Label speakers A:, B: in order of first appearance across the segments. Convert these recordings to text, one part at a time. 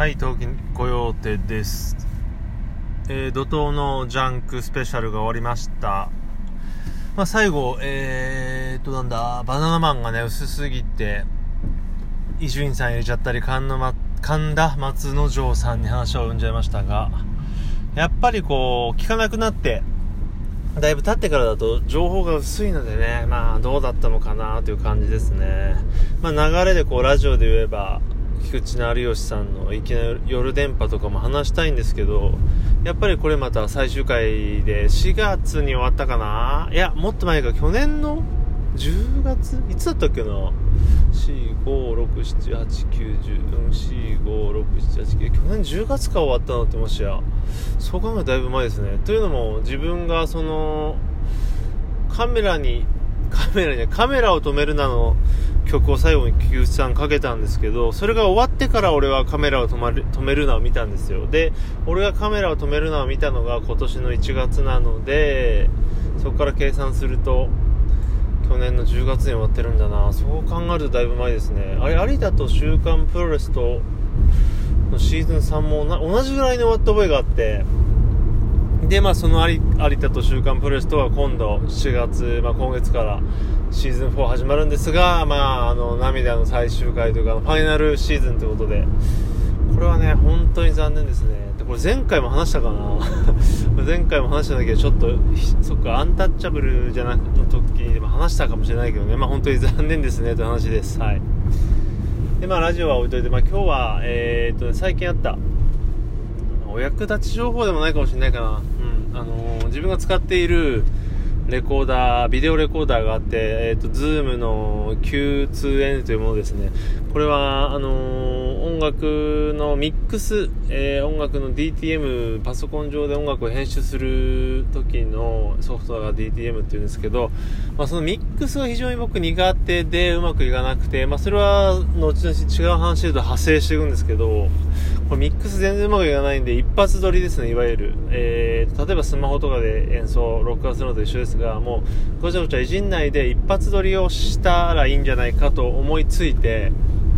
A: はい、東京コヨーテです。えー怒涛のジャンクスペシャルが終わりました。まあ、最後、えーっと、なんだ、バナナマンがね、薄すぎて、伊集院さん入れちゃったり、神の、ま、神田松之丞さんに話を生んじゃいましたが、やっぱりこう、聞かなくなって、だいぶ経ってからだと情報が薄いのでね、まあどうだったのかなという感じですね。まあ流れでこうラジオで言えば、菊池の有吉さんのいきな夜電波とかも話したいんですけど、やっぱりこれまた最終回で4月に終わったかな？いや、もっと前か、去年の10月？いつだったっけな ?4、5、6、7、8、9、10、うん4、5、6、7、8、9、去年10月か終わったのってもしや、そう考えるとだいぶ前ですね。というのも、自分がその、カメラに、カメラに、カメラを止めるなの曲を最後に菊池さんかけたんですけど、それが終わってから俺はカメラを止まる止めるなを見たんですよ。で、俺がカメラを止めるなを見たのが今年の1月なので、そこから計算すると、去年の10月に終わってるんだなそう考えるとだいぶ前ですねあれ有田と「週刊プロレス」とのシーズン3も同じぐらいに終わった覚えがあってでまあその有田と「週刊プロレス」とは今度7月、まあ、今月からシーズン4始まるんですがまああの涙の最終回というかファイナルシーズンということでこれはね本当に残念ですね。でこれ前回も話したかな？前回も話したんだけどちょっとそっかアンタッチャブルじゃなくの時にでも話したかもしれないけどね。まあ本当に残念ですねという話です。はい。でまあラジオは置いといてまあ今日はえー、っとね最近あったお役立ち情報でもないかもしれないかな。あのー自分が使っているレコーダー、ビデオレコーダーがあって、えっ、と、 Zoom の Q2N というものですね。これは、あの音楽のミックス、えー音楽の DTM、パソコン上で音楽を編集する時のソフトが DTM っていうんですけど、まあ、そのミックスが非常に僕苦手でうまくいかなくて、まあ、それは、後々違う話で言うと派生していくんですけど、これミックス全然うまくいかないんで、一発撮りですね、いわゆる。えー、例えばスマホとかで演奏、録画するのと一緒ですが、もう、ごちゃごちゃいじんないで一発撮りをしたらいいんじゃないかと思いついて、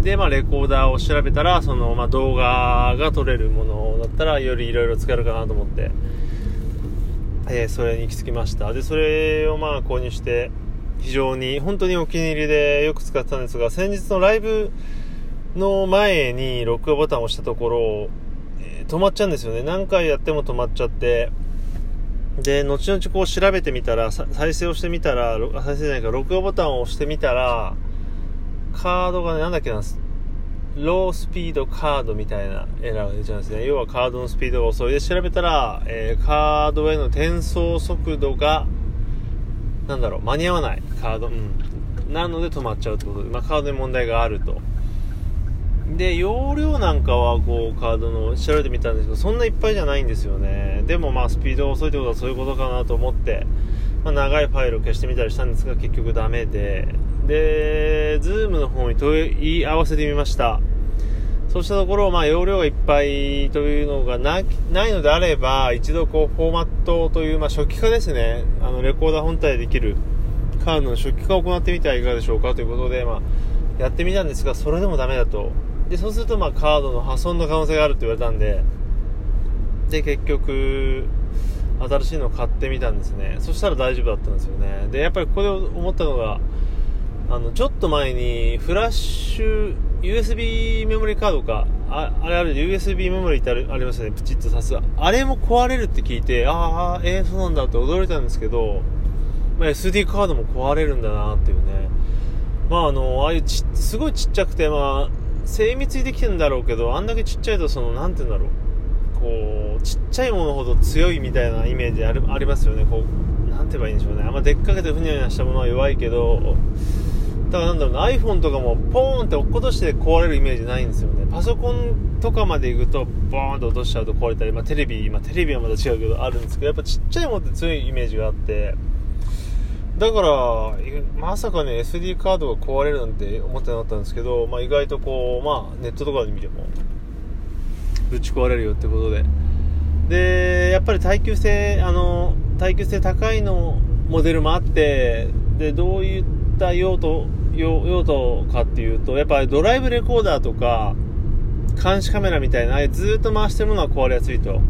A: で、まあ、レコーダーを調べたら、その、まあ、動画が撮れるものだったら、よりいろいろ使えるかなと思って、えーそれに行き着きました。で、それをまあ、購入して、非常に、本当にお気に入りでよく使ってたんですが、先日のライブの前に録画ボタンを押したところ、えー止まっちゃうんですよね。何回やっても止まっちゃって、で、後々こう調べてみたら、再生をしてみたら、再生じゃないか、録画ボタンを押してみたら、カードがね、なんだっけな、ロースピードカードみたいなエラーが出ちゃうんですね。要はカードのスピードが遅いで調べたら、えーカードへの転送速度が、なんだろう、間に合わないカード、うん。なので止まっちゃうってことで、まあカードに問題があると。で、容量なんかはこうカードの調べてみたんですけど、そんないっぱいじゃないんですよね。でもまあスピードが遅いってことはそういうことかなと思って、まあ、長いファイルを消してみたりしたんですが、結局ダメで、で、 Zoom の方に問い合わせてみました。そうしたところ、まあ、容量がいっぱいというのがなないのであれば、一度こう、フォーマットという、まあ、初期化ですね。あの、レコーダー本体でできるカードの初期化を行ってみてはいかがでしょうかということで、まあ、やってみたんですが、それでもダメだと。で、そうすると、まあ、カードの破損の可能性があるって言われたんで、で、結局、新しいのを買ってみたんですね。そしたら大丈夫だったんですよね。で、やっぱりここで思ったのが、あの、ちょっと前に、フラッシュ、USB メモリカードか、ああれある、USB メモリってあるありますよね、プチッとさす。あれも壊れるって聞いて、ああ、えー、そうなんだって驚いたんですけど、まあ、SD カードも壊れるんだなっていうね。まああの、ああいうち、すごいちっちゃくて、まあ、精密にできてるんだろうけど、あんだけちっちゃいと、その、なんて言うんだろう。こう、ちっちゃいものほど強いみたいなイメージあるありますよね。こう、なんて言えばいいんでしょうね。あんまでっかけてふにゃふにゃしたものは弱いけど、だからなんだろうな、iPhone とかもポーンって落っことして壊れるイメージないんですよね。パソコンとかまで行くと、ボーンと落としちゃうと壊れたり、まあテレビ、まあテレビはまた違うけどあるんですけど、やっぱちっちゃいものって強いイメージがあって、だから、まさかね、SD カードが壊れるなんて思ってなかったんですけど、まあ意外とこう、まあネットとかで見ても、ぶち壊れるよってことで。で、やっぱり耐久性、あの、耐久性高いのモデルもあって、で、どういった用途、用途かっていうと、やっぱりドライブレコーダーとか、監視カメラみたいなああいうずっと回してるものは壊れやすいと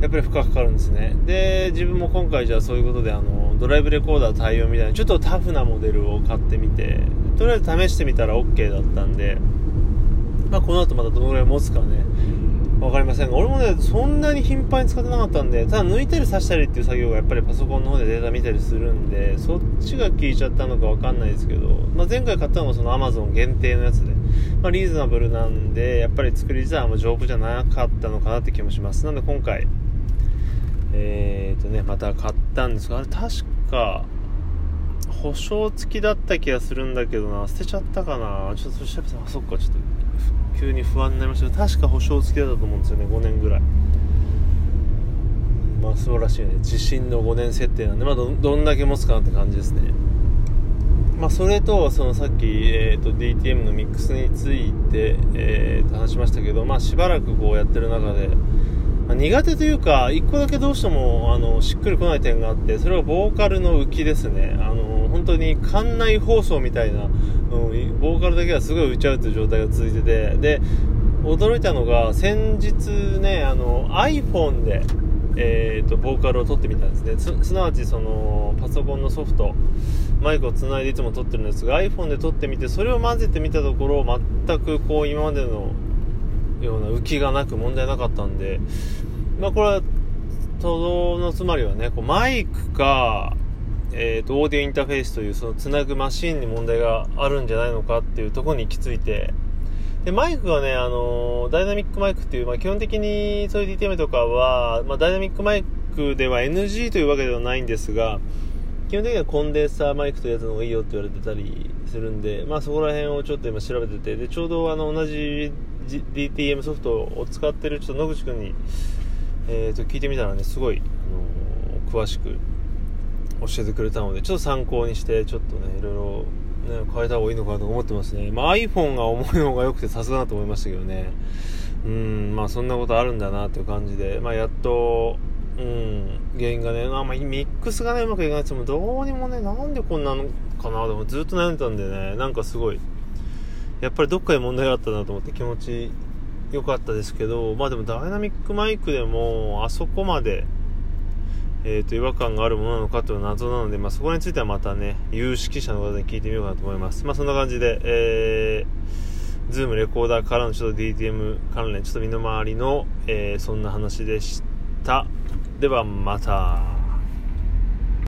A: やっぱり負荷かかるんですねで自分も今回じゃあそういうことであのドライブレコーダー対応みたいなちょっとタフなモデルを買ってみてとりあえず試してみたら OK だったんで、まあ、この後またどのぐらい持つかね分かりませんが俺もねそんなに頻繁に使ってなかったんでただ抜いたり刺したりっていう作業がやっぱりパソコンの方でデータ見たりするんでそっちが効いちゃったのか分かんないですけど、まあ、前回買ったのがその Amazon 限定のやつで、まあ、リーズナブルなんでやっぱり作り自体はあんま丈夫じゃなかったのかなって気もします。なので今回えーとねまた買ったんですがあれ確か保証付きだった気がするんだけどな。捨てちゃったかな。ちょっと調べてあそっかちょっと急に不安になりました。けど確か保証付きだったと思うんですよね。5年ぐらい。まあ素晴らしいね。地震の5年設定なんでまあどどんだけ持つかなって感じですね。まあそれとそのさっき、えーと、DTM のミックスについて、えー、と話しましたけどまあしばらくこうやってる中で苦手というか1個だけどうしてもあのしっくりこない点があってそれはボーカルの浮きですね。あの本当に館内放送みたいな、うん、ボーカルだけはすごい浮いちゃうという状態が続いててで驚いたのが先日ねあの iPhone で、えーと、ボーカルを撮ってみたんですね。すなわちそのパソコンのソフトマイクをつないでいつも撮ってるんですが iPhone で撮ってみてそれを混ぜてみたところ全くこう今までのような浮きがなく問題なかったんで、まあ、これは、とどのつまりはね、こうマイクか、えーと、オーディオインターフェースというそのつなぐマシンに問題があるんじゃないのかっていうところに行き着いてでマイクがね、あの、ダイナミックマイクっていう、まあ、基本的にそういう DTM とかは、まあ、ダイナミックマイクでは NG というわけではないんですが基本的にはコンデンサーマイクというやつの方がいいよって言われてたりするんで、まあ、そこら辺をちょっと今調べててでちょうどあの同じ DTM ソフトを使ってるちょっと野口君に、えー、と聞いてみたらねすごい、あのー、詳しく教えてくれたのでちょっと参考にしてちょっとねいろいろね、変えた方がいいのかなと思ってますね。まあ、iPhone が重い方が良くてさすがだと思いましたけどね。うん、まあそんなことあるんだなっていう感じで、まあやっと、うん、原因がね、まあ、ミックスがね、うまくいかないってもどうにもね、なんでこんなのかなでもずっと悩んでたんでね、なんかすごい、やっぱりどっかで問題があったなと思って気持ち良かったですけど、まあでもダイナミックマイクでもあそこまで、えー、と違和感があるものなのかという謎なので、まあ、そこについてはまたね、有識者の方に聞いてみようかなと思います。まあそんな感じで、えー、ズームレコーダーからのちょっと DTM 関連、ちょっと身の回りの、えー、そんな話でした。ではまた。